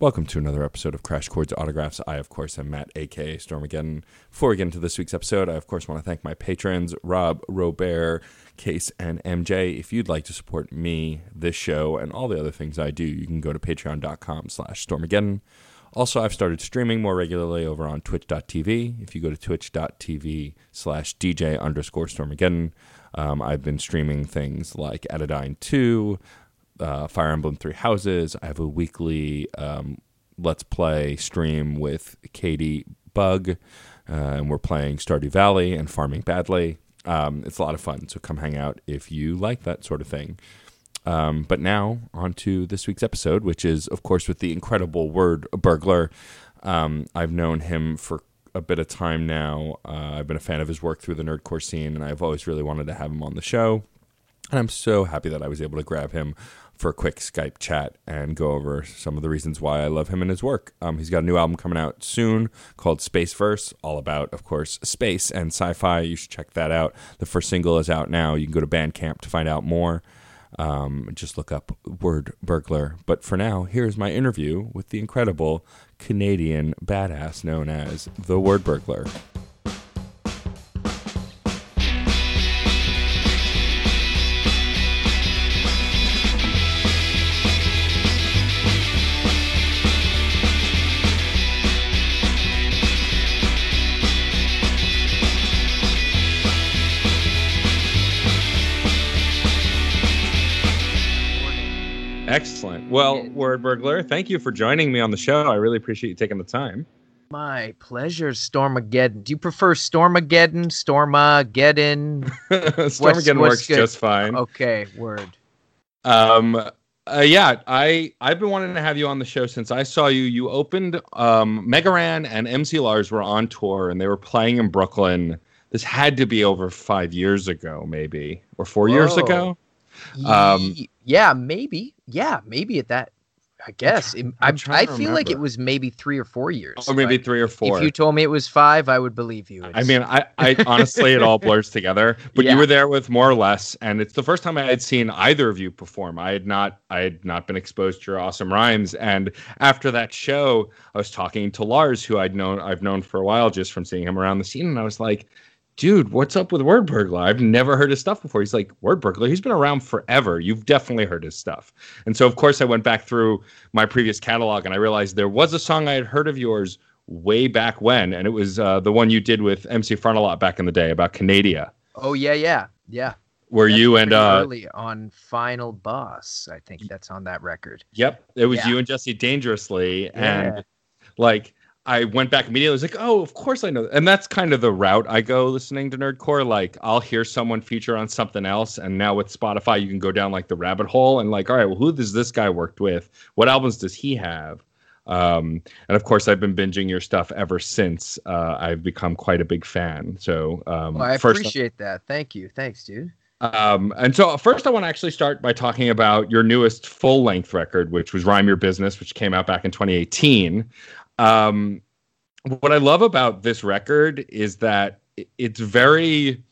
Welcome to another episode of Crash Chords Autographs. I, of course, am Matt, aka Stormageddon. Before we get into this week's episode, I, of course, want to thank my patrons, Rob, Robert, Case, and MJ. If you'd like to support me, this show, and all the other things I do, you can go to patreon.com slash Stormageddon. Also, I've started streaming more regularly over on twitch.tv. If you go to twitch.tv slash DJ underscore Stormageddon, um, I've been streaming things like Atadyne 2, uh, Fire Emblem Three Houses. I have a weekly um, Let's Play stream with Katie Bug, uh, and we're playing Stardew Valley and Farming Badly. Um, it's a lot of fun, so come hang out if you like that sort of thing. Um, but now, on to this week's episode, which is, of course, with the incredible Wordburglar. Um, I've known him for a bit of time now. Uh, I've been a fan of his work through the nerdcore scene, and I've always really wanted to have him on the show. And I'm so happy that I was able to grab him for a quick Skype chat and go over some of the reasons why I love him and his work. Um, he's got a new album coming out soon called Spaceverse, all about, of course, space and sci fi. You should check that out. The first single is out now. You can go to Bandcamp to find out more. Um, just look up Word Burglar. But for now, here's my interview with the incredible Canadian badass known as the Wordburglar. Well, Wordburglar, thank you for joining me on the show. I really appreciate you taking the time. My pleasure, Stormageddon. Do you prefer Stormageddon, Stormageddon? Stormageddon works good? just fine. Okay, word. Um, uh, yeah, I I've been wanting to have you on the show since I saw you. You opened um, Mega Ran and MC Lars were on tour and they were playing in Brooklyn. This had to be over five years ago, maybe or four Whoa. years ago. Um, yeah, maybe. Yeah, maybe at that. I guess it, I, I feel like it was maybe three or four years. Or maybe three or four. If you told me it was five, I would believe you. It's... I mean, I, I honestly, it all blurs together. But yeah. you were there with more or less, and it's the first time I had seen either of you perform. I had not, I had not been exposed to your awesome rhymes. And after that show, I was talking to Lars, who I'd known, I've known for a while just from seeing him around the scene, and I was like dude, what's up with Wordburglar? I've never heard his stuff before. He's like, Wordburglar, he's been around forever. You've definitely heard his stuff. And so, of course, I went back through my previous catalog and I realized there was a song I had heard of yours way back when, and it was uh, the one you did with MC Frontalot back in the day about Canadia. Oh, yeah, yeah, yeah. Were that's you and uh, early on Final Boss? I think that's on that record. Yep, it was yeah. you and Jesse Dangerously, yeah. and like I went back immediately. I was like, oh, of course I know. And that's kind of the route I go listening to Nerdcore. Like, I'll hear someone feature on something else. And now with Spotify, you can go down like the rabbit hole and, like, all right, well, who does this guy worked with? What albums does he have? Um, and of course, I've been binging your stuff ever since. Uh, I've become quite a big fan. So, um, well, I appreciate that. Thank you. Thanks, dude. Um, and so first I want to actually start by talking about your newest full length record, which was Rhyme Your Business, which came out back in 2018. Um, what I love about this record is that it's very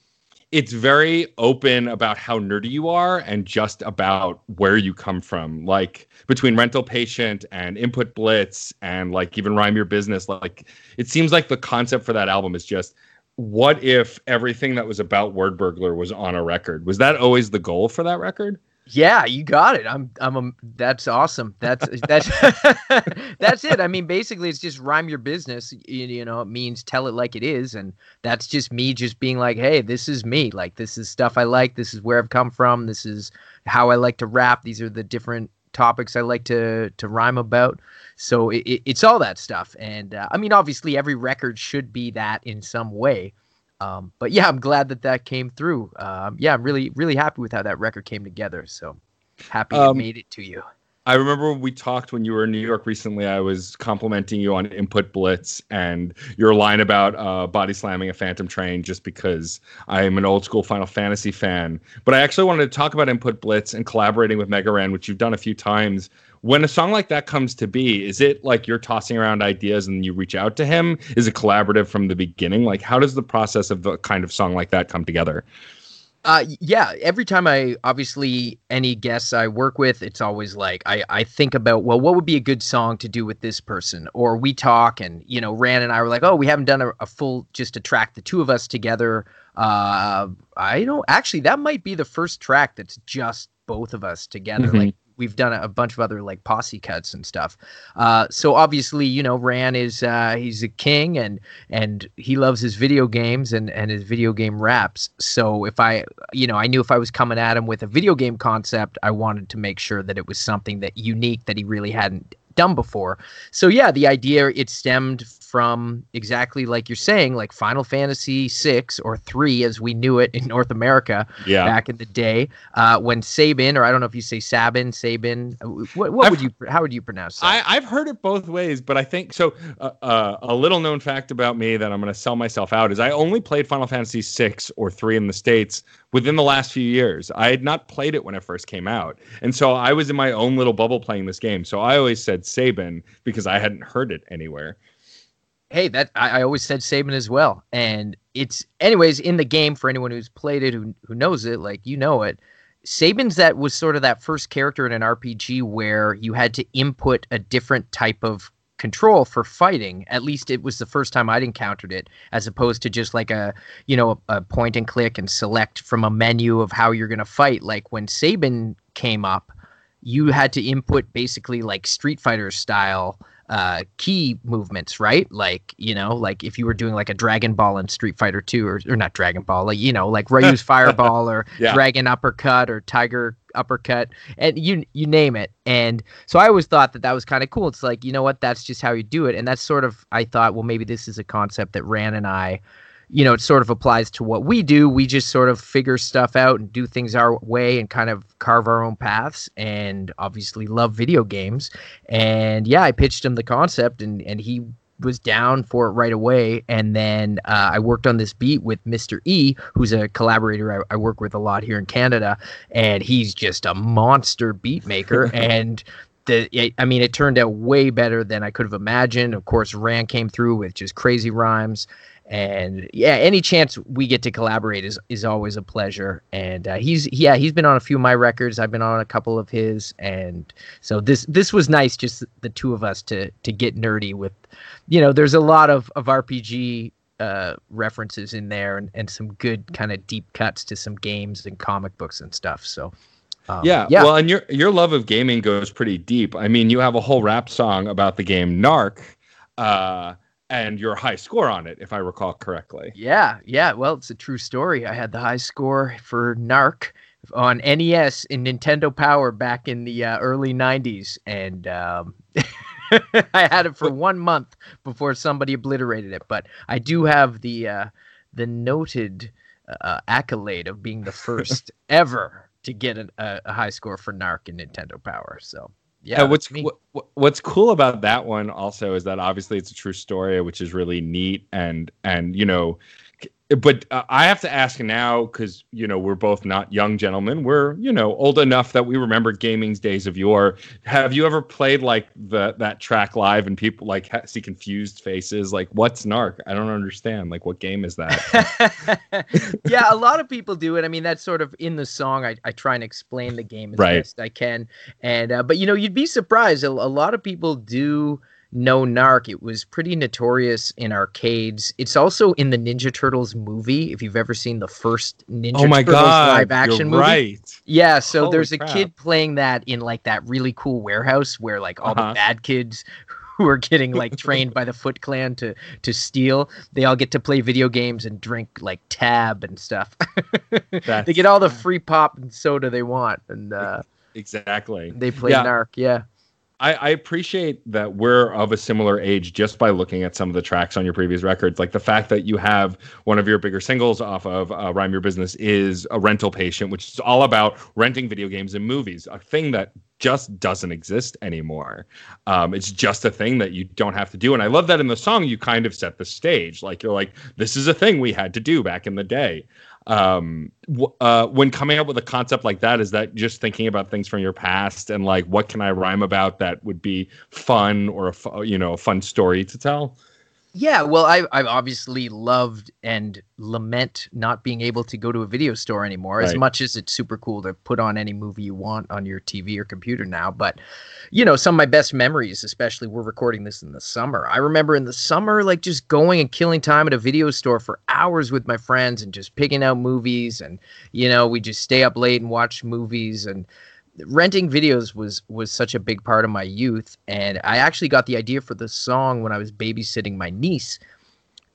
it's very open about how nerdy you are and just about where you come from. Like between rental patient and input blitz and like even rhyme your business like it seems like the concept for that album is just what if everything that was about Wordburglar was on a record? Was that always the goal for that record yeah, you got it. I'm I'm a, that's awesome. That's that's that's it. I mean, basically it's just rhyme your business, you, you, know, it means tell it like it is and that's just me just being like, "Hey, this is me. Like this is stuff I like. This is where I've come from. This is how I like to rap. These are the different topics I like to to rhyme about." So it, it, it's all that stuff. And uh, I mean, obviously every record should be that in some way. Um, but yeah, I'm glad that that came through. Um, yeah, I'm really, really happy with how that record came together. So happy um, it made it to you. I remember we talked when you were in New York recently. I was complimenting you on Input Blitz and your line about uh, body slamming a Phantom Train just because I am an old school Final Fantasy fan. But I actually wanted to talk about Input Blitz and collaborating with Mega Ran, which you've done a few times when a song like that comes to be, is it like you're tossing around ideas and you reach out to him? Is it collaborative from the beginning? Like, how does the process of the kind of song like that come together? Uh, yeah. Every time I, obviously, any guests I work with, it's always like I, I think about, well, what would be a good song to do with this person? Or we talk, and you know, Ran and I were like, oh, we haven't done a, a full just a track the two of us together. Uh, I don't actually. That might be the first track that's just both of us together. Mhm. Like we've done a, bunch of other like posse cuts and stuff. Uh, so obviously, you know, Ran is uh, he's a king and and he loves his video games and and his video game raps. So if I, you know, I knew if I was coming at him with a video game concept, I wanted to make sure that it was something that unique that he really hadn't done before. So yeah, the idea it stemmed from exactly like you're saying, like Final Fantasy six or three as we knew it in North America Yeah. back in the day uh, when Sabin, or I don't know if you say Sabin, Sabin. uh, What, what would you? How would you pronounce that? I, I've heard it both ways, but I think so. Uh, uh, a little known fact about me that I'm going to sell myself out is I only played Final Fantasy six or three in the states within the last few years. I had not played it when it first came out, and so I was in my own little bubble playing this game. So I always said Sabin because I hadn't heard it anywhere. hey, that I, I always said Sabin as well, and it's anyways in the game for anyone who's played it who who knows it, like you know it. Sabin's that was sort of that first character in an RPG where you had to input a different type of control for fighting. At least it was the first time I'd encountered it, as opposed to just like a you know a, a point and click and select from a menu of how you're gonna fight. Like when Sabin came up, you had to input basically like Street Fighter style uh key movements right like you know like if you were doing like a dragon ball in street fighter 2 or, or not dragon ball like you know like ryu's fireball or Yeah. dragon uppercut or tiger uppercut and you you name it and so i always thought that that was kind of cool it's like you know what that's just how you do it and that's sort of i thought well maybe this is a concept that ran and i you know, it sort of applies to what we do. We just sort of figure stuff out and do things our way and kind of carve our own paths and obviously love video games. And yeah, I pitched him the concept and, and he was down for it right away. And then uh, I worked on this beat with Mr. E, who's a collaborator I, I work with a lot here in Canada. And he's just a monster beat maker. and the, it, I mean, it turned out way better than I could have imagined. Of course, Ran came through with just crazy rhymes and yeah any chance we get to collaborate is is always a pleasure. And uh, he's yeah he's been on a few of my records. I've been on a couple of his. And so this this was nice just the two of us to to get nerdy with you know there's a lot of of rpg uh references in there and, and some good kind of deep cuts to some games and comic books and stuff. So um, yeah, yeah. Well, and your your love of gaming goes pretty deep. I mean, you have a whole rap song about the game Narc, uh, and your high score on it, if I recall correctly. Yeah, yeah. Well, it's a true story. I had the high score for Narc on NES in Nintendo Power back in the uh, early '90s, and um, I had it for one month before somebody obliterated it. But I do have the uh, the noted uh, accolade of being the first ever to get an, a, a high score for Narc in Nintendo Power. So yeah, Yeah, what's that's what, what- what's cool about that one also is that obviously it's a true story, which is really neat and and you know, but uh, I have to ask now because you know we're both not young gentlemen. We're you know old enough that we remember gaming's days of yore. Have you ever played like the that track live and people like ha- see confused faces like what's Narc? I don't understand. Like what game is that? yeah, a lot of people do it. I mean, that's sort of in the song. I, I try and explain the game as Right. best I can. And uh, but you know, you'd be surprised. A, a lot of people do know Narc. It was pretty notorious in arcades. It's also in the Ninja Turtles movie. If you've ever seen the first Ninja oh my Turtles god! live action movie, right. yeah, so Holy there's a crap. kid playing that in like that really cool warehouse where like all Uh-huh. the bad kids who are getting like trained by the Foot Clan to to steal, they all get to play video games and drink like tab and stuff. they get all the free pop and soda they want, and uh, Exactly. they play Yeah. Narc. Yeah, I, I appreciate that we're of a similar age just by looking at some of the tracks on your previous records. Like the fact that you have one of your bigger singles off of uh, Rhyme Your Business is a rental patient, which is all about renting video games and movies, a thing that just doesn't exist anymore. Um, it's just a thing that you don't have to do. And I love that in the song, you kind of set the stage. Like you're like, this is a thing we had to do back in the day um w- uh when coming up with a concept like that is that just thinking about things from your past and like what can i rhyme about that would be fun or a you know a fun story to tell Yeah, well, I I obviously loved and lament not being able to go to a video store anymore. As much as it's super cool to put on any movie you want on your TV or computer now, but you know, some of my best memories, especially we're recording this in the summer. I remember in the summer, like just going and killing time at a video store for hours with my friends and just picking out movies, and you know, we just stay up late and watch movies and renting videos was was such a big part of my youth and i actually got the idea for the song when i was babysitting my niece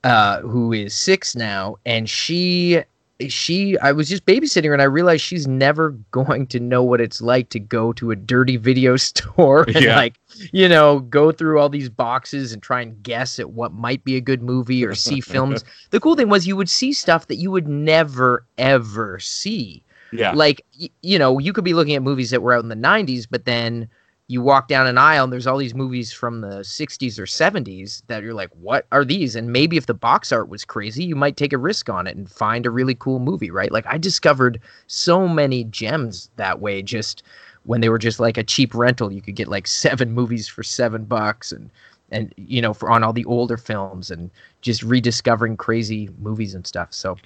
uh, who is six now and she she i was just babysitting her and i realized she's never going to know what it's like to go to a dirty video store and Yeah. like you know go through all these boxes and try and guess at what might be a good movie or see films the cool thing was you would see stuff that you would never ever see Yeah. like y- you know you could be looking at movies that were out in the 90s but then you walk down an aisle and there's all these movies from the 60s or 70s that you're like what are these? And maybe if the box art was crazy you might take a risk on it and find a really cool movie right? Like i discovered so many gems that way just when they were just like a cheap rental. You could get like seven movies for seven bucks and and you know for on all the older films and just rediscovering crazy movies and stuff. So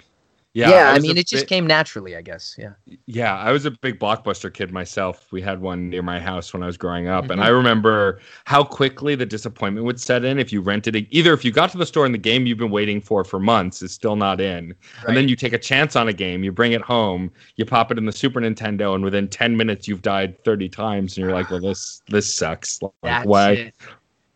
yeah, I, was mean it just bit- came naturally i guess yeah Yeah, I was a big blockbuster kid myself. We had one near my house when I was growing up, and Mhm. I remember how quickly the disappointment would set in if you rented it. Either if you got to the store and the game you've been waiting for for months is still not in, and then you take a chance on a game, you bring it home, you pop it in the Super Nintendo, and within ten minutes you've died thirty times, and you're like, "Well, this this sucks." Like, That's why? it.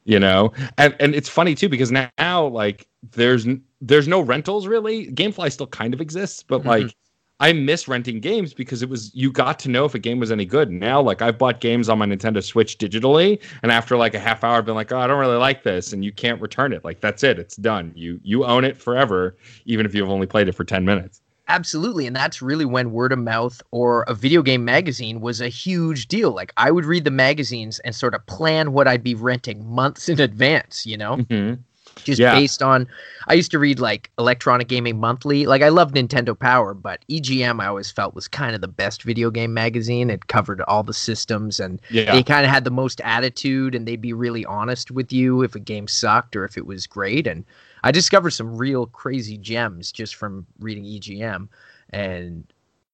you know and and it's funny too because now like there's there's no rentals really gamefly still kind of exists but Mhm. like i miss renting games because it was you got to know if a game was any good now like i've bought games on my nintendo switch digitally and after like a half hour i've been like oh i don't really like this and you can't return it like that's it it's done you you own it forever even if you've only played it for 10 minutes Absolutely. And that's really when word of mouth or a video game magazine was a huge deal. Like I would read the magazines and sort of plan what I'd be renting months in advance, you know, Mhm. Just Yeah. based on. I used to read like Electronic Gaming Monthly. Like I loved Nintendo Power, but EGM I always felt was kind of the best video game magazine. It covered all the systems and yeah they kind of had the most attitude and they'd be really honest with you if a game sucked or if it was great and i discovered some real crazy gems just from reading egm and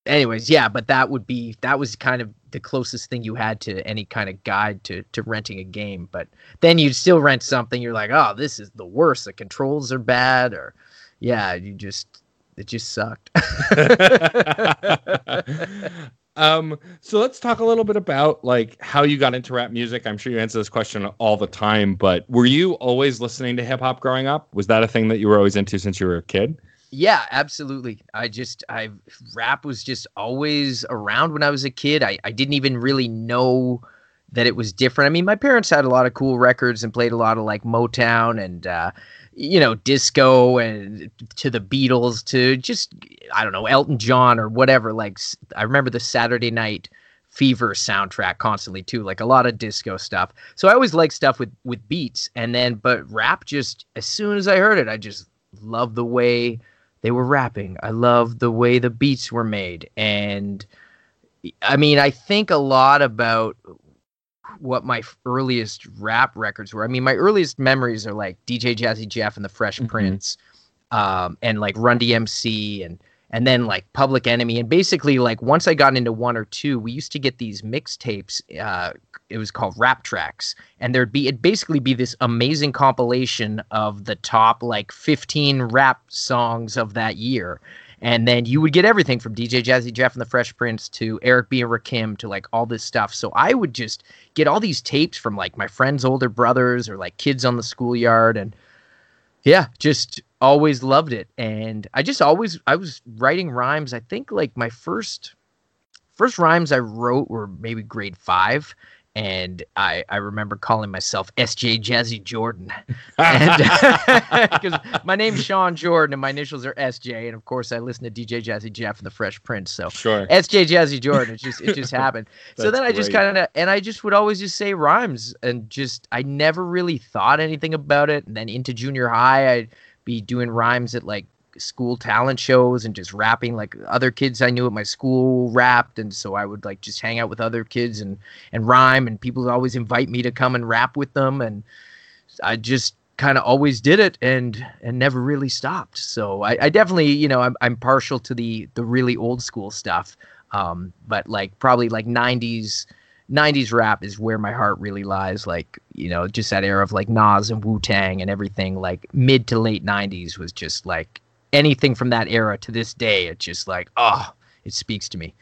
anyways yeah but that would be that was kind of the closest thing you had to any kind of guide to to renting a game. But then you'd still rent something you're like oh this is the worst. The controls are bad or yeah you just it just sucked. Um so let's talk a little bit about like how you got into rap music. I'm sure you answer this question all the time but were you always listening to hip hop growing up? Was that a thing that you were always into since you were a kid Yeah, absolutely. I just I rap was just always around when I was a kid. I, I didn't even really know that it was different. I mean, my parents had a lot of cool records and played a lot of like Motown and uh, you know, disco and to the Beatles to just I don't know, Elton John or whatever. Like I remember the Saturday night fever soundtrack constantly too like a lot of disco stuff so i always liked stuff with with beats and then but rap just as soon as i heard it i just loved the way they were rapping. I loved the way the beats were made. And I mean, I think a lot about what my earliest rap records were. I mean, my earliest memories are like DJ Jazzy Jeff and the Fresh Mhm. Prince, um, and like Run DMC and and then like Public Enemy. And basically, like once I got into one or two, we used to get these mixtapes. Uh, it was called Rap Tracks, and there'd be it'd basically be this amazing compilation of the top like 15 rap songs of that year. And then you would get everything from DJ Jazzy Jeff and the Fresh Prince to Eric B. and Rakim to like all this stuff. So I would just get all these tapes from like my friends' older brothers or like kids on the schoolyard and yeah, just always loved it. And I just always I was writing rhymes. I think like my first first rhymes I wrote were maybe grade five. And I, I remember calling myself SJ Jazzy Jordan. Because my name's Sean Jordan and my initials are SJ. And of course, I listen to DJ Jazzy Jeff and the Fresh Prince. So sure SJ Jazzy Jordan. It just it just happened. so then I just kind of and I just would always just say rhymes and just I never really thought anything about it. And then into junior high, I'd be doing rhymes at like school talent shows and just rapping like other kids I knew at my school rapped and so I would like just hang out with other kids and and rhyme and people always invite me to come and rap with them and I just kind of always did it and and never really stopped. So I, I definitely, you know, I'm I'm partial to the the really old school stuff. Um, but like probably like 90s 90s rap is where my heart really lies. Like, you know, just that era of like Nas and Wu Tang and everything, like mid to late 90s was just like anything from that era to this day. It's just like, oh, it speaks to me.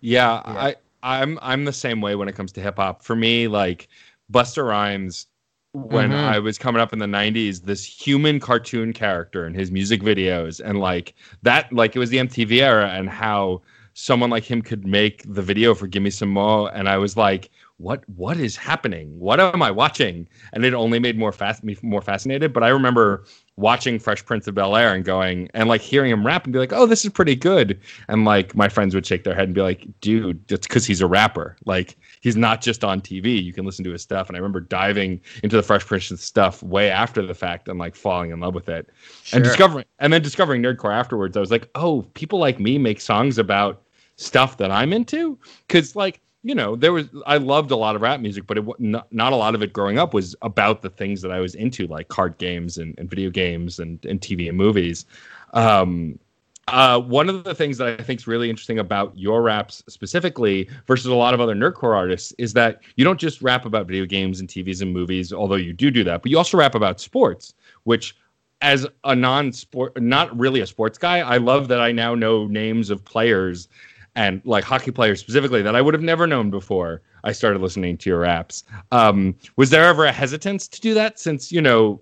Yeah, yeah. I, I'm I'm the same way when it comes to hip hop. For me, like Busta Rhymes when mm-hmm. I was coming up in the 90s, this human cartoon character in his music videos and like that like it was the MTV era and how someone like him could make the video for Give Me Some Mo and I was like what what is happening? What am I watching? And it only made more fast me more fascinated. But I remember watching Fresh Prince of Bel Air and going and like hearing him rap and be like, oh, this is pretty good. And like my friends would shake their head and be like, dude, it's because he's a rapper. Like he's not just on TV. You can listen to his stuff. And I remember diving into the Fresh Prince stuff way after the fact and like falling in love with it sure. and discovering and then discovering nerdcore afterwards. I was like, oh, people like me make songs about stuff that I'm into because like you know, there was I loved a lot of rap music, but it not, not a lot of it growing up was about the things that I was into, like card games and, and video games and, and TV and movies. Um, uh, one of the things that I think is really interesting about your raps specifically versus a lot of other nerdcore artists is that you don't just rap about video games and TVs and movies, although you do do that, but you also rap about sports, which as a non-sport, not really a sports guy, I love that I now know names of players and like hockey players specifically that I would have never known before I started listening to your raps. Um, was there ever a hesitance to do that since, you know,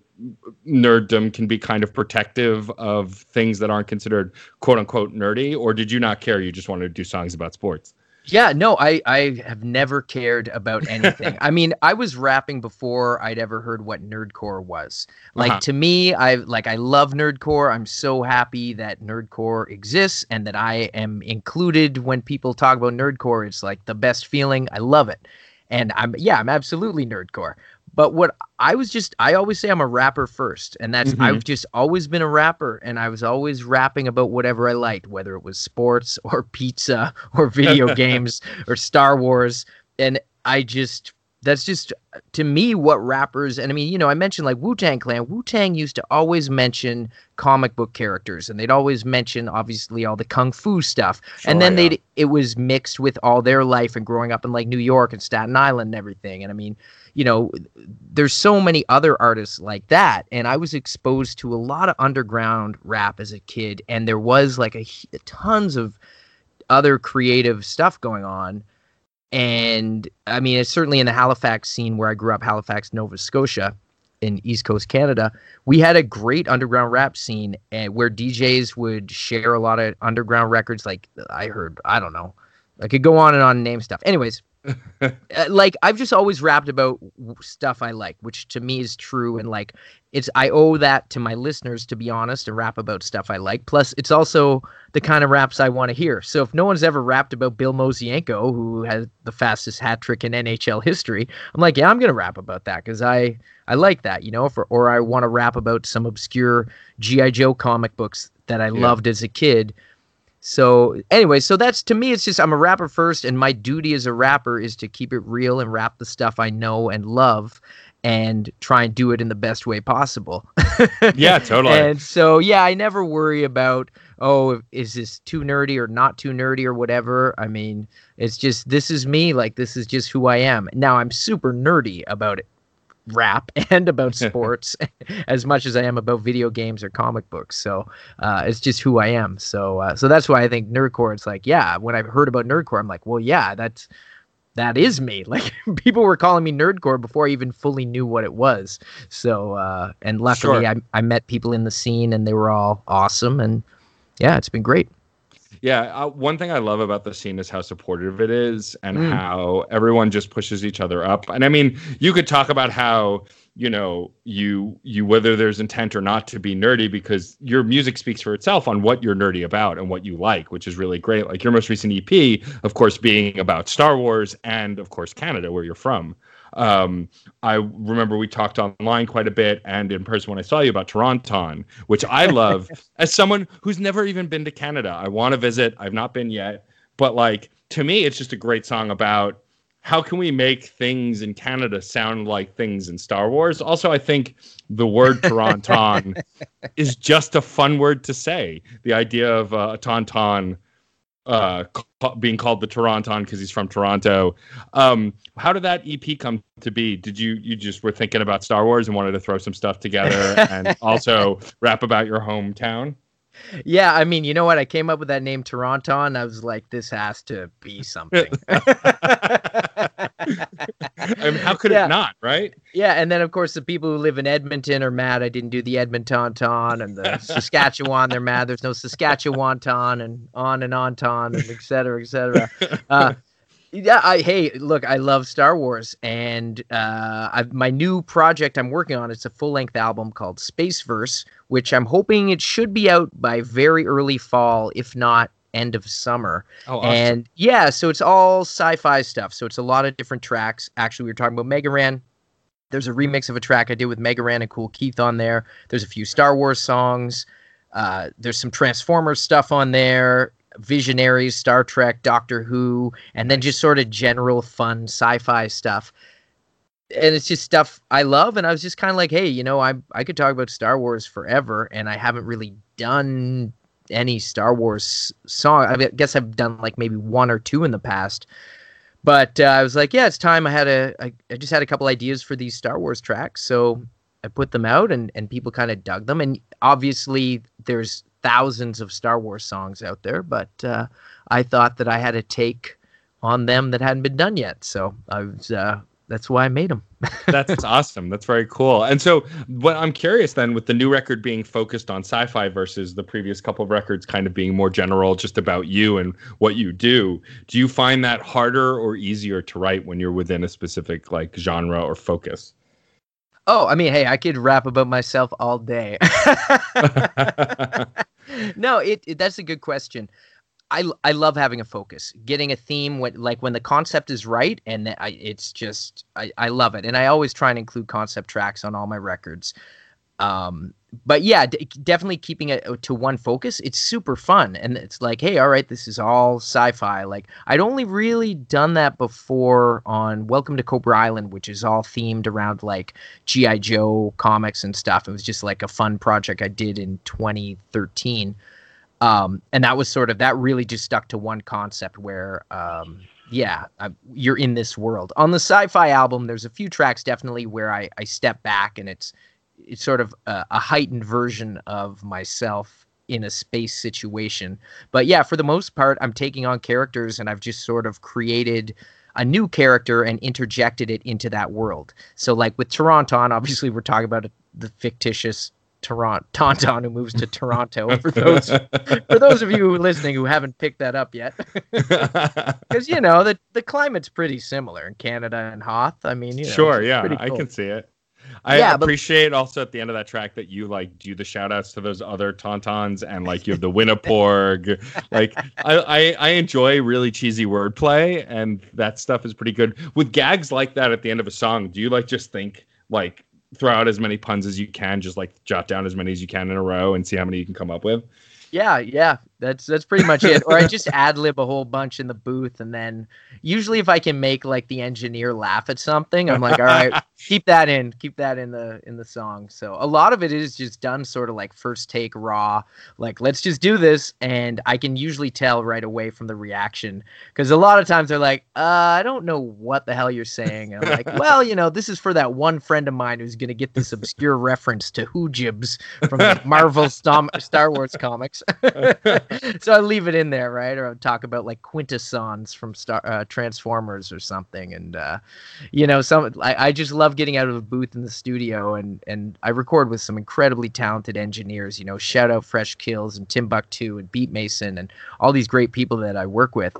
nerddom can be kind of protective of things that aren't considered quote unquote nerdy? Or did you not care? You just wanted to do songs about sports? Yeah, no, I I have never cared about anything. I mean, I was rapping before I'd ever heard what nerdcore was. Like uh-huh. to me, I like I love nerdcore. I'm so happy that nerdcore exists and that I am included when people talk about nerdcore. It's like the best feeling. I love it. And I'm yeah, I'm absolutely nerdcore. But what I was just, I always say I'm a rapper first. And that's, mm-hmm. I've just always been a rapper. And I was always rapping about whatever I liked, whether it was sports or pizza or video games or Star Wars. And I just, that's just to me what rappers and I mean, you know, I mentioned like Wu Tang Clan. Wu Tang used to always mention comic book characters, and they'd always mention obviously all the kung fu stuff, sure, and then yeah. they'd it was mixed with all their life and growing up in like New York and Staten Island and everything. And I mean, you know, there's so many other artists like that. And I was exposed to a lot of underground rap as a kid, and there was like a, tons of other creative stuff going on. And I mean, it's certainly in the Halifax scene where I grew up, Halifax, Nova Scotia, in East Coast Canada, we had a great underground rap scene and eh, where DJs would share a lot of underground records. Like I heard, I don't know, I could go on and on and name stuff. Anyways, Uh, like I've just always rapped about stuff I like, which to me is true, and like it's I owe that to my listeners to be honest and rap about stuff I like. Plus, it's also the kind of raps I want to hear. So if no one's ever rapped about Bill Mosienko, who has the fastest hat trick in NHL history, I'm like, yeah, I'm gonna rap about that because I I like that, you know. For or I want to rap about some obscure GI Joe comic books that I yeah. loved as a kid so anyway, so that's to me, it's just I'm a rapper first, and my duty as a rapper is to keep it real and rap the stuff I know and love, and try and do it in the best way possible. yeah, totally. And so yeah, I never worry about oh, is this too nerdy or not too nerdy or whatever. I mean, it's just this is me. Like this is just who I am. Now I'm super nerdy about it rap and about sports as much as I am about video games or comic books. So uh, it's just who I am. So uh, so that's why I think nerdcore. It's like yeah, when I heard about nerdcore, I'm like, well, yeah, that's that is me. Like people were calling me nerdcore before I even fully knew what it was. So uh, and luckily, sure. I I met people in the scene and they were all awesome and yeah, it's been great. Yeah, uh, one thing I love about the scene is how supportive it is and mm. how everyone just pushes each other up. And I mean, you could talk about how you know you you whether there's intent or not to be nerdy because your music speaks for itself on what you're nerdy about and what you like which is really great like your most recent ep of course being about star wars and of course canada where you're from um, I remember we talked online quite a bit and in person when I saw you about Toronto, which I love as someone who's never even been to Canada. I want to visit. I've not been yet, but like to me, it's just a great song about how can we make things in Canada sound like things in Star Wars? Also, I think the word Tauntaun is just a fun word to say. The idea of uh, a Tauntaun uh, ca- being called the Toronton because he's from Toronto. Um, how did that EP come to be? Did you you just were thinking about Star Wars and wanted to throw some stuff together and also rap about your hometown? Yeah, I mean, you know what? I came up with that name Toronton, and I was like, this has to be something. I mean, how could yeah. it not, right? Yeah, and then of course the people who live in Edmonton are mad I didn't do the Edmonton ton, and the Saskatchewan they're mad there's no Saskatchewan ton, and on and on ton, and et cetera, et cetera. Uh, yeah, I hey, look, I love Star Wars, and uh, I've, my new project I'm working on. It's a full length album called Spaceverse, which I'm hoping it should be out by very early fall, if not end of summer. Oh, awesome. And yeah, so it's all sci-fi stuff. So it's a lot of different tracks. Actually, we were talking about Mega Ran. There's a remix of a track I did with Mega Ran and Kool Keith on there. There's a few Star Wars songs. Uh, there's some Transformers stuff on there. Visionaries, Star Trek, Doctor Who, and then just sort of general fun sci-fi stuff. And it's just stuff I love, and I was just kind of like, hey, you know, I I could talk about Star Wars forever, and I haven't really done any Star Wars song. I guess I've done like maybe one or two in the past, but uh, I was like, yeah, it's time. I had a, I, I just had a couple ideas for these Star Wars tracks, so I put them out, and and people kind of dug them. And obviously, there's thousands of Star Wars songs out there, but uh, I thought that I had a take on them that hadn't been done yet, so I was uh, that's why I made them. that's awesome. That's very cool. And so, what I'm curious then, with the new record being focused on sci-fi versus the previous couple of records kind of being more general, just about you and what you do, do you find that harder or easier to write when you're within a specific like genre or focus? Oh, I mean, hey, I could rap about myself all day. no, it, it that's a good question. I, I love having a focus, getting a theme when like when the concept is right, and I, it's just I, I love it, and I always try and include concept tracks on all my records. Um, but yeah, d- definitely keeping it uh, to one focus. It's super fun, and it's like, hey, all right, this is all sci-fi. Like I'd only really done that before on Welcome to Cobra Island, which is all themed around like GI Joe comics and stuff. It was just like a fun project I did in 2013 um, and that was sort of that really just stuck to one concept where um, yeah I, you're in this world on the sci-fi album there's a few tracks definitely where i, I step back and it's it's sort of a, a heightened version of myself in a space situation but yeah for the most part i'm taking on characters and i've just sort of created a new character and interjected it into that world so like with Tauntaun obviously we're talking about a, the fictitious Toronto Tauntaun who moves to Toronto. For those for those of you listening who haven't picked that up yet, because you know the the climate's pretty similar in Canada and Hoth. I mean, you know, sure, yeah, cool. I can see it. I yeah, appreciate but, also at the end of that track that you like do the shout outs to those other tauntauns and like you have the Winniporg. like I, I, I enjoy really cheesy wordplay and that stuff is pretty good. With gags like that at the end of a song, do you like just think like throw out as many puns as you can, just like jot down as many as you can in a row and see how many you can come up with. Yeah, yeah, that's that's pretty much it. Or I just ad lib a whole bunch in the booth, and then usually if I can make like the engineer laugh at something, I'm like, all right, keep that in, keep that in the in the song. So a lot of it is just done sort of like first take raw, like let's just do this, and I can usually tell right away from the reaction because a lot of times they're like, uh, I don't know what the hell you're saying. And I'm like, well, you know, this is for that one friend of mine who's gonna get this obscure reference to Hoojibs from the Marvel Star Wars comics. so I leave it in there, right? Or I'll talk about like quintessons from Star uh, Transformers or something, and uh, you know, some I, I just love getting out of the booth in the studio, and and I record with some incredibly talented engineers. You know, shout out Fresh Kils and Timbuktu and Beat Mason and all these great people that I work with.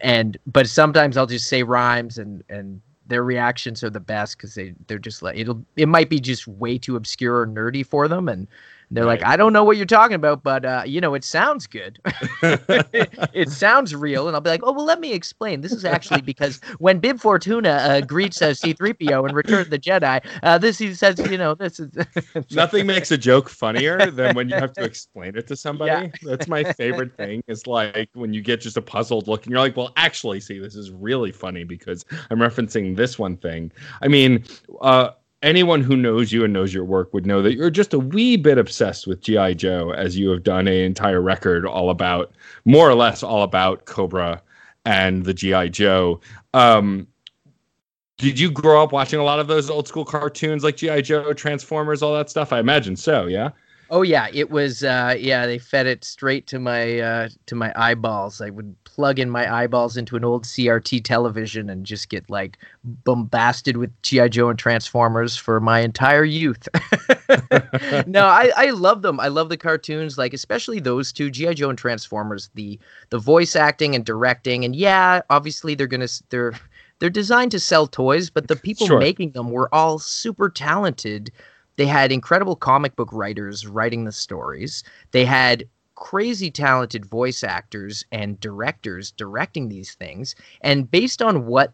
And but sometimes I'll just say rhymes and and their reactions are the best because they they're just like it'll it might be just way too obscure or nerdy for them and they're right. like, I don't know what you're talking about, but uh, you know, it sounds good. it sounds real, and I'll be like, oh well, let me explain. This is actually because when Bib Fortuna uh, greets uh, C-3PO and Return the Jedi, uh, this he says, you know, this is nothing makes a joke funnier than when you have to explain it to somebody. Yeah. That's my favorite thing. Is like when you get just a puzzled look, and you're like, well, actually, see, this is really funny because I'm referencing this one thing. I mean, uh, anyone who knows you and knows your work would know that you're just a wee bit obsessed with GI Joe, as you have done an entire record all about, more or less, all about Cobra and the GI Joe. Um, did you grow up watching a lot of those old school cartoons like GI Joe, Transformers, all that stuff? I imagine so. Yeah. Oh yeah, it was. Uh, yeah, they fed it straight to my uh, to my eyeballs. I would plug in my eyeballs into an old CRT television and just get like bombasted with GI Joe and Transformers for my entire youth. no, I I love them. I love the cartoons, like especially those two, GI Joe and Transformers. The the voice acting and directing, and yeah, obviously they're gonna they're they're designed to sell toys, but the people sure. making them were all super talented they had incredible comic book writers writing the stories. They had crazy talented voice actors and directors directing these things. And based on what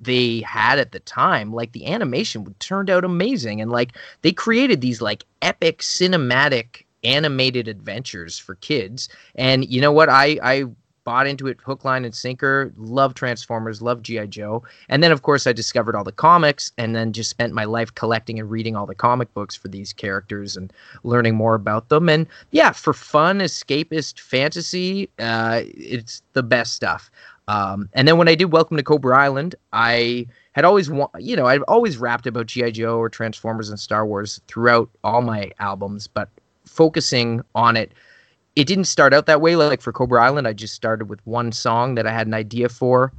they had at the time, like the animation turned out amazing. And like they created these like epic cinematic animated adventures for kids. And you know what? I I bought into it hook, line, and sinker. Love Transformers, love G.I. Joe. And then, of course, I discovered all the comics and then just spent my life collecting and reading all the comic books for these characters and learning more about them. And yeah, for fun, escapist fantasy, uh, it's the best stuff. Um, and then when I did Welcome to Cobra Island, I had always, wa- you know, I've always rapped about G.I. Joe or Transformers and Star Wars throughout all my albums, but focusing on it it didn't start out that way. Like for Cobra Island, I just started with one song that I had an idea for,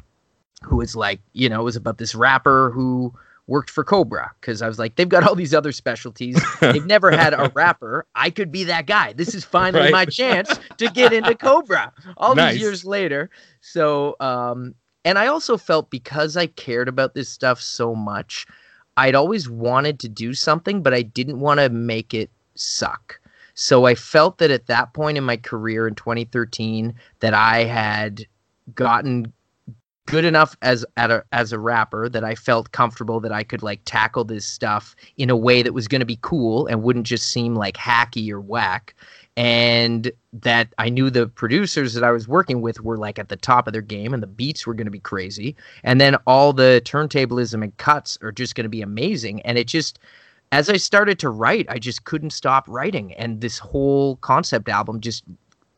who was like, you know, it was about this rapper who worked for Cobra because I was like, they've got all these other specialties. they've never had a rapper. I could be that guy. This is finally right? my chance to get into Cobra all nice. these years later. So, um, and I also felt because I cared about this stuff so much, I'd always wanted to do something, but I didn't want to make it suck. So I felt that at that point in my career in 2013 that I had gotten good enough as a, as a rapper that I felt comfortable that I could like tackle this stuff in a way that was going to be cool and wouldn't just seem like hacky or whack. And that I knew the producers that I was working with were like at the top of their game and the beats were going to be crazy. And then all the turntablism and cuts are just going to be amazing. And it just as I started to write, I just couldn't stop writing. And this whole concept album just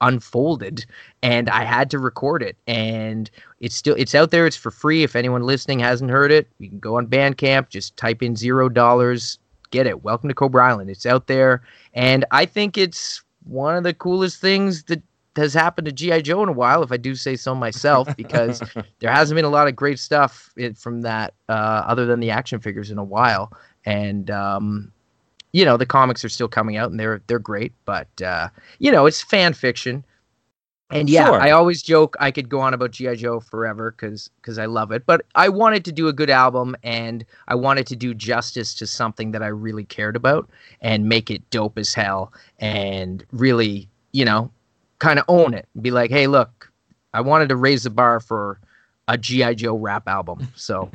unfolded and I had to record it. And it's still it's out there, it's for free. If anyone listening hasn't heard it, you can go on Bandcamp, just type in zero dollars, get it. Welcome to Cobra Island. It's out there. And I think it's one of the coolest things that has happened to GI Joe in a while, if I do say so myself, because there hasn't been a lot of great stuff from that uh, other than the action figures in a while and um, you know the comics are still coming out and they're they're great, but uh, you know it's fan fiction. And yeah, sure. I always joke I could go on about GI Joe forever because because I love it. But I wanted to do a good album, and I wanted to do justice to something that I really cared about, and make it dope as hell, and really, you know, kind of own it. And be like, hey, look, I wanted to raise the bar for a GI Joe rap album. So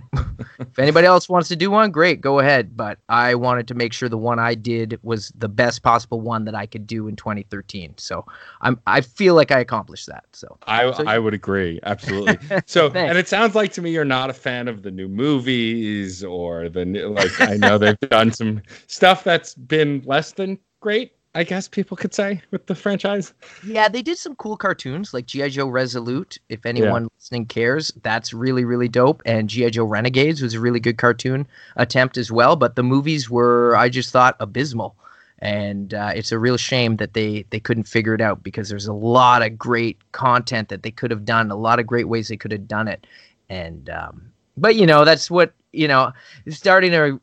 if anybody else wants to do one, great, go ahead. But I wanted to make sure the one I did was the best possible one that I could do in 2013. So I'm I feel like I accomplished that. So I so, I would agree absolutely. So and it sounds like to me you're not a fan of the new movies or the new, like I know they've done some stuff that's been less than great I guess people could say with the franchise. Yeah, they did some cool cartoons like GI Joe Resolute. If anyone yeah. listening cares, that's really really dope. And GI Joe Renegades was a really good cartoon attempt as well. But the movies were, I just thought, abysmal. And uh, it's a real shame that they they couldn't figure it out because there's a lot of great content that they could have done, a lot of great ways they could have done it. And um, but you know that's what you know starting to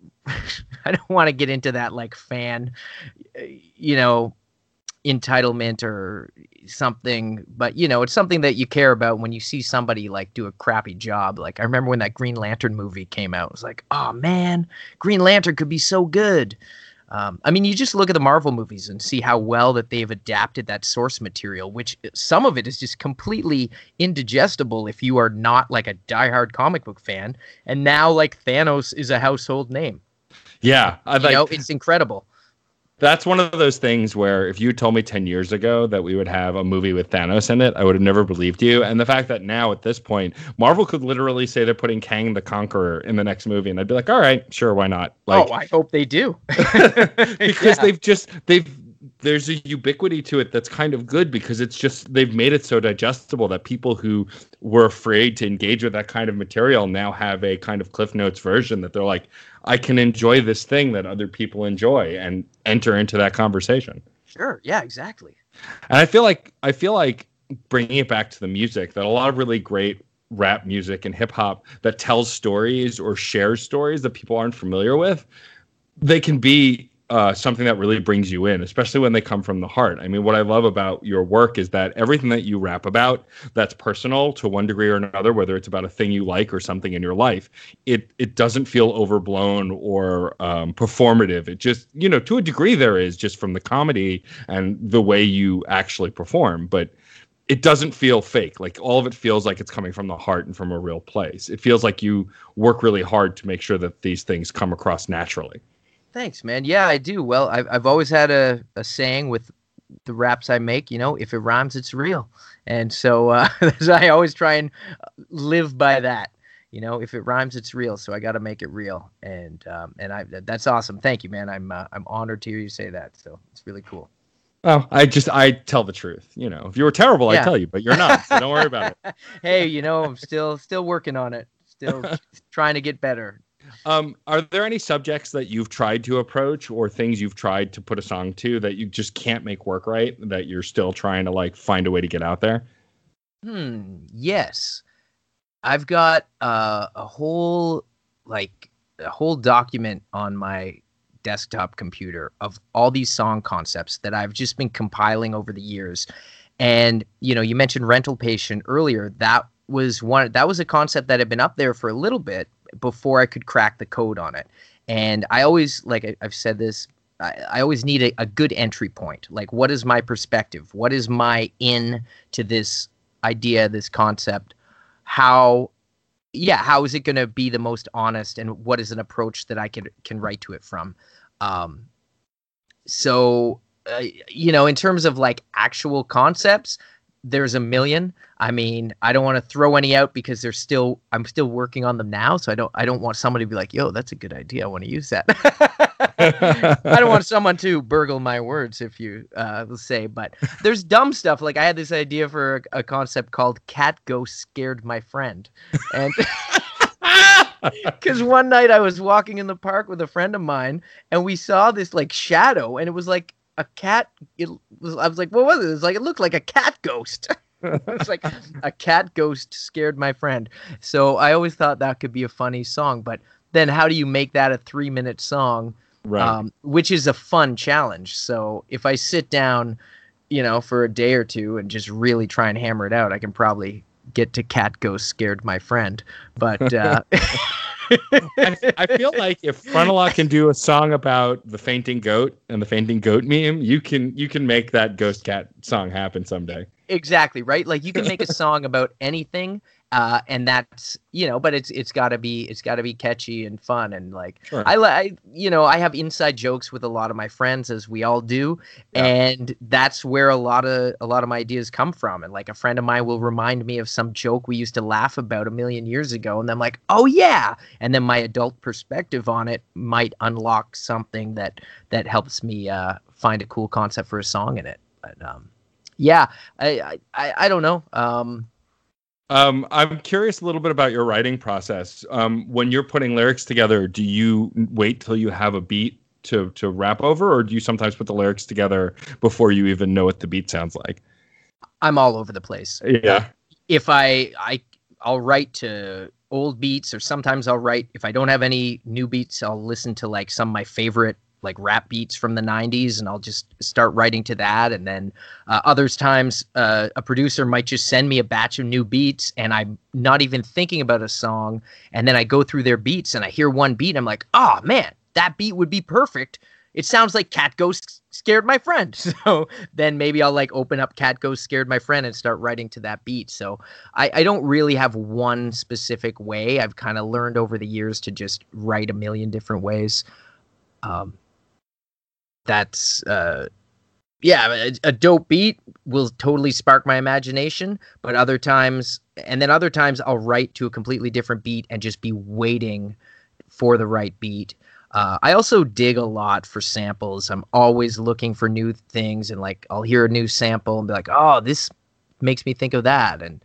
I don't want to get into that like fan, you know, entitlement or something, but you know, it's something that you care about when you see somebody like do a crappy job. Like I remember when that Green Lantern movie came out, it was like, oh man, Green Lantern could be so good. Um, I mean, you just look at the Marvel movies and see how well that they've adapted that source material, which uh, some of it is just completely indigestible if you are not like a diehard comic book fan. And now, like Thanos is a household name. Yeah, I like, you know, it's incredible. That's one of those things where if you told me 10 years ago that we would have a movie with Thanos in it, I would have never believed you. And the fact that now at this point, Marvel could literally say they're putting Kang the Conqueror in the next movie, and I'd be like, all right, sure, why not? Like, oh, I hope they do. because yeah. they've just, they've, there's a ubiquity to it that's kind of good because it's just they've made it so digestible that people who were afraid to engage with that kind of material now have a kind of cliff notes version that they're like i can enjoy this thing that other people enjoy and enter into that conversation. Sure. Yeah exactly. And i feel like i feel like bringing it back to the music that a lot of really great rap music and hip hop that tells stories or shares stories that people aren't familiar with they can be uh, something that really brings you in, especially when they come from the heart. I mean, what I love about your work is that everything that you rap about that's personal to one degree or another, whether it's about a thing you like or something in your life, it it doesn't feel overblown or um, performative. It just, you know, to a degree there is just from the comedy and the way you actually perform, but it doesn't feel fake. Like all of it feels like it's coming from the heart and from a real place. It feels like you work really hard to make sure that these things come across naturally. Thanks, man. Yeah, I do. Well, I've, I've always had a, a saying with the raps I make, you know, if it rhymes, it's real. And so uh, I always try and live by that. You know, if it rhymes, it's real. So I got to make it real. And um, and I that's awesome. Thank you, man. I'm uh, I'm honored to hear you say that. So it's really cool. Well, I just I tell the truth. You know, if you were terrible, yeah. I tell you, but you're not. So don't worry about it. hey, you know, I'm still still working on it. Still trying to get better. Um, are there any subjects that you've tried to approach or things you've tried to put a song to that you just can't make work right that you're still trying to like find a way to get out there? Hmm. Yes, I've got uh, a whole like a whole document on my desktop computer of all these song concepts that I've just been compiling over the years. And you know, you mentioned rental patient earlier. That was one that was a concept that had been up there for a little bit before I could crack the code on it. And I always, like I, have said this, I, I always need a, a, good entry point. Like, what is my perspective? What is my in to this idea, this concept? How, yeah, how is it going to be the most honest? And what is an approach that I can can write to it from? Um, so, uh, you know, in terms of like actual concepts, there's a million. I mean, I don't want to throw any out because they're still I'm still working on them now, so I don't I don't want somebody to be like, "Yo, that's a good idea. I want to use that." I don't want someone to burgle my words, if you uh, say. But there's dumb stuff. Like I had this idea for a, a concept called "Cat Ghost Scared My Friend," and because one night I was walking in the park with a friend of mine, and we saw this like shadow, and it was like a cat. It was. I was like, what was it? It was like it looked like a cat ghost. it's like a cat ghost scared my friend. So I always thought that could be a funny song, but then how do you make that a three minute song? Right. Um, which is a fun challenge. So if I sit down, you know, for a day or two and just really try and hammer it out, I can probably get to cat ghost scared my friend. But uh, I, I, feel like if Frontalot can do a song about the fainting goat and the fainting goat meme, you can you can make that ghost cat song happen someday. Exactly right. Like you can make a song about anything, uh, and that's you know but it's it's got to be it's got to be catchy and fun and like sure. I, I you know i have inside jokes with a lot of my friends as we all do yeah. and that's where a lot of a lot of my ideas come from and like a friend of mine will remind me of some joke we used to laugh about a million years ago and i'm like oh yeah and then my adult perspective on it might unlock something that that helps me uh, find a cool concept for a song in it but um yeah i i, I don't know um um, I'm curious a little bit about your writing process. Um, when you're putting lyrics together, do you wait till you have a beat to to rap over, or do you sometimes put the lyrics together before you even know what the beat sounds like? I'm all over the place. Yeah. If I I I'll write to old beats, or sometimes I'll write if I don't have any new beats, I'll listen to like some of my favorite like rap beats from the 90s and I'll just start writing to that. And then uh, others times uh, a producer might just send me a batch of new beats and I'm not even thinking about a song. And then I go through their beats and I hear one beat and I'm like oh man that beat would be perfect. It sounds like cat ghost scared my friend. So then maybe i'll like open up cat ghost scared my friend and start writing to that beat. So i, I don't really have one specific way. I've kind of learned over the years to just write a million different ways. Um that's uh yeah, a, a, dope beat will totally spark my imagination, but other times, and then other times, I'll write to a completely different beat and just be waiting for the right beat. Uh, I also dig a lot for samples. I'm always looking for new things, and like I'll hear a new sample and be like, "Oh, this makes me think of that." And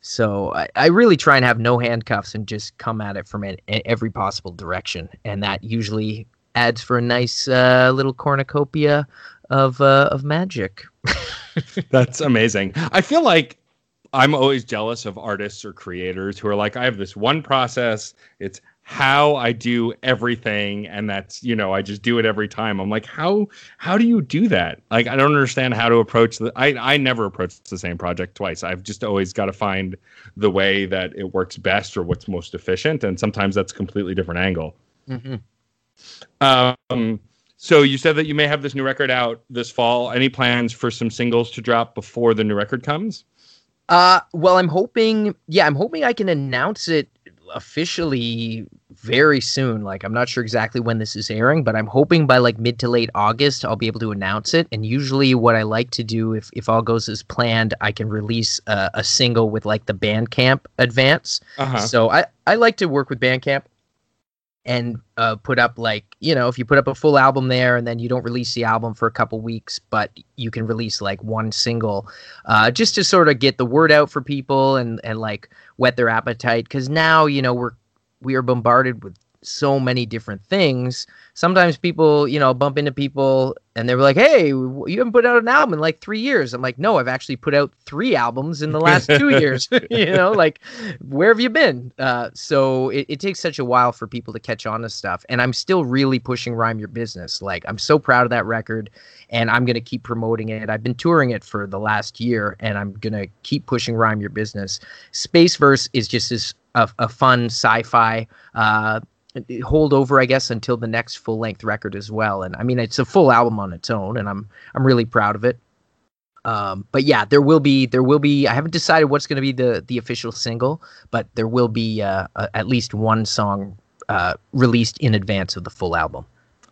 so I, I really try and have no handcuffs and just come at it from an, every possible direction, and that usually adds for a nice uh, little cornucopia of uh, of magic. That's amazing. I feel like I'm always jealous of artists or creators who are like, I have this one process. It's how I do everything, and that's you know I just do it every time. I'm like, how how do you do that? Like, I don't understand how to approach the. I I never approach the same project twice. I've just always got to find the way that it works best or what's most efficient, and sometimes that's a completely different angle. Mm-hmm. Um, so you said that you may have this new record out this fall. Any plans for some singles to drop before the new record comes? Uh, well, I'm hoping. Yeah, I'm hoping I can announce it officially very soon. Like, I'm not sure exactly when this is airing, but I'm hoping by like mid to late August, I'll be able to announce it. And usually, what I like to do, if if all goes as planned, I can release a, a single with like the Bandcamp advance. Uh-huh. So I I like to work with Bandcamp and uh, put up like you know if you put up a full album there and then you don't release the album for a couple weeks but you can release like one single uh, just to sort of get the word out for people and and like whet their appetite because now you know we're we are bombarded with so many different things. Sometimes people, you know, bump into people and they're like, "Hey, you haven't put out an album in like three years." I'm like, "No, I've actually put out three albums in the last two years." you know, like, where have you been? Uh, so it, it takes such a while for people to catch on to stuff, and I'm still really pushing "Rhyme Your Business." Like, I'm so proud of that record, and I'm gonna keep promoting it. I've been touring it for the last year, and I'm gonna keep pushing "Rhyme Your Business." Spaceverse is just this a, a fun sci-fi. Uh, hold over, I guess, until the next full length record as well. And I mean, it's a full album on its own, and I'm I'm really proud of it. Um, but yeah, there will be there will be. I haven't decided what's going to be the the official single, but there will be uh, a, at least one song uh, released in advance of the full album.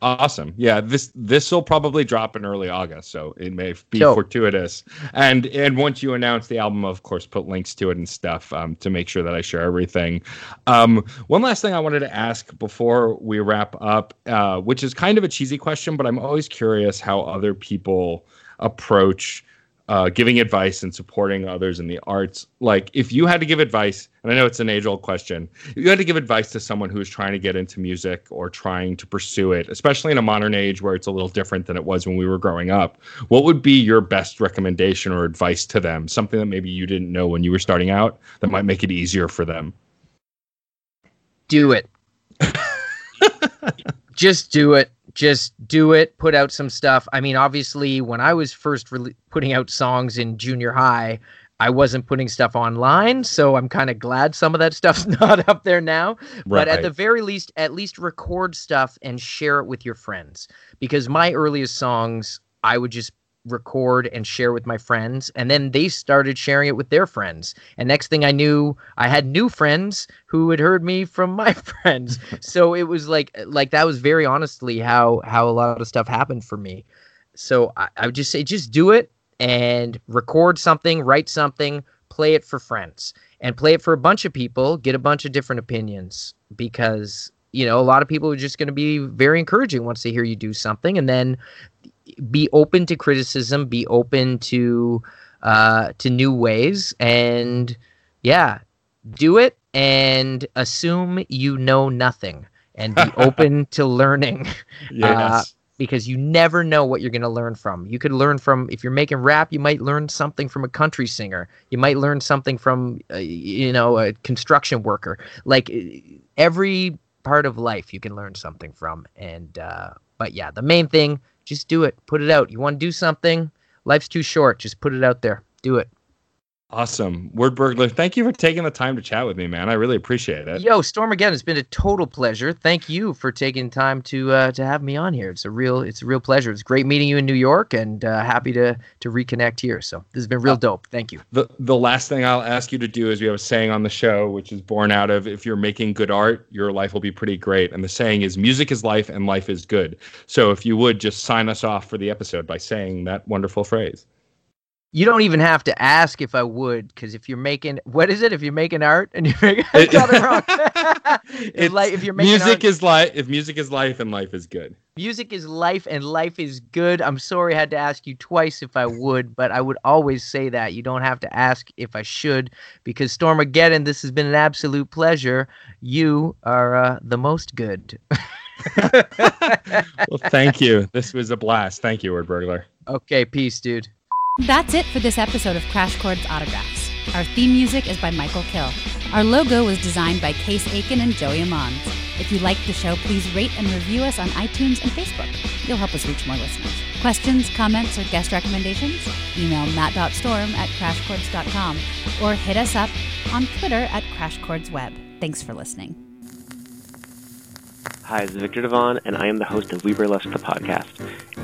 Awesome. Yeah, this this will probably drop in early August, so it may be fortuitous. And and once you announce the album, of course, put links to it and stuff um, to make sure that I share everything. Um, one last thing I wanted to ask before we wrap up, uh, which is kind of a cheesy question, but I'm always curious how other people approach uh, giving advice and supporting others in the arts. Like, if you had to give advice, and I know it's an age old question, if you had to give advice to someone who's trying to get into music or trying to pursue it, especially in a modern age where it's a little different than it was when we were growing up, what would be your best recommendation or advice to them? Something that maybe you didn't know when you were starting out that might make it easier for them? Do it. Just do it just do it, put out some stuff. I mean, obviously, when I was first re- putting out songs in junior high, I wasn't putting stuff online, so I'm kind of glad some of that stuff's not up there now. Right. But at the very least, at least record stuff and share it with your friends. Because my earliest songs, I would just record and share with my friends and then they started sharing it with their friends. And next thing i knew i had new friends who had heard me from my friends. So it was like like that was very honestly how how a lot of stuff happened for me. So I, I would just say just do it and record something write something play it for friends and play it for a bunch of people get a bunch of different opinions because you know a lot of people are just going to be very encouraging once they hear you do something and then be open to criticism, be open to uh, to new ways, and yeah, do it and assume you know nothing, and be open to learning. Yes. Uh, because you never know what you're going to learn from. You could learn from if you're making rap, you might learn something from a country singer. You might learn something from uh, you know a construction worker. Like every part of life, you can learn something from. And uh, but yeah, the main thing just do it. Put it out. You want to do something? Life's too short. Just put it out there. Do it. Awesome. Wordburglar, thank you for taking the time to chat with me, man. I really appreciate it. Yo, Stormageddon, it's been a total pleasure. Thank you for taking time to uh, to have me on here. It's a real it's a real pleasure. It's great meeting you in New York and uh, happy to to reconnect here. So this has been real dope. Thank you. The the last thing I'll ask you to do is we have a saying on the show which is born out of if you're making good art, your life will be pretty great. And the saying is music is life and life is good. So if you would just sign us off for the episode by saying that wonderful phrase you don't even have to ask if I would, because if you're making what is it? If you're making art and you're making, I got it wrong. it's like if you're making music art, is life. If music is life and life is good. Music is life and life is good. I'm sorry I had to ask you twice if I would, but I would always say that. You don't have to ask if I should, because Stormageddon, this has been an absolute pleasure. You are uh, the most good. well, thank you. This was a blast. Thank you, Wordburglar. Okay, peace, dude. That's it for this episode of Crash Chords Autographs. Our theme music is by Michael Kill. Our logo was designed by Case Aiken and Joey Amons. If you liked the show, please rate and review us on iTunes and Facebook. You'll help us reach more listeners. Questions, comments, or guest recommendations? Email matt.storm at crashchords.com or hit us up on Twitter at crashchordsweb. Thanks for listening. Hi, this is Victor Devon, and I am the host of We Burlesque the podcast.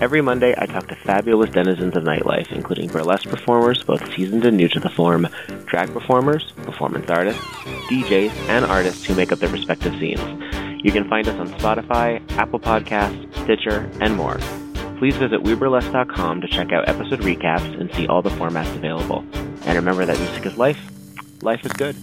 Every Monday, I talk to fabulous denizens of nightlife, including burlesque performers, both seasoned and new to the form, drag performers, performance artists, DJs, and artists who make up their respective scenes. You can find us on Spotify, Apple Podcasts, Stitcher, and more. Please visit WeBurlesque.com to check out episode recaps and see all the formats available. And remember that music is life. Life is good.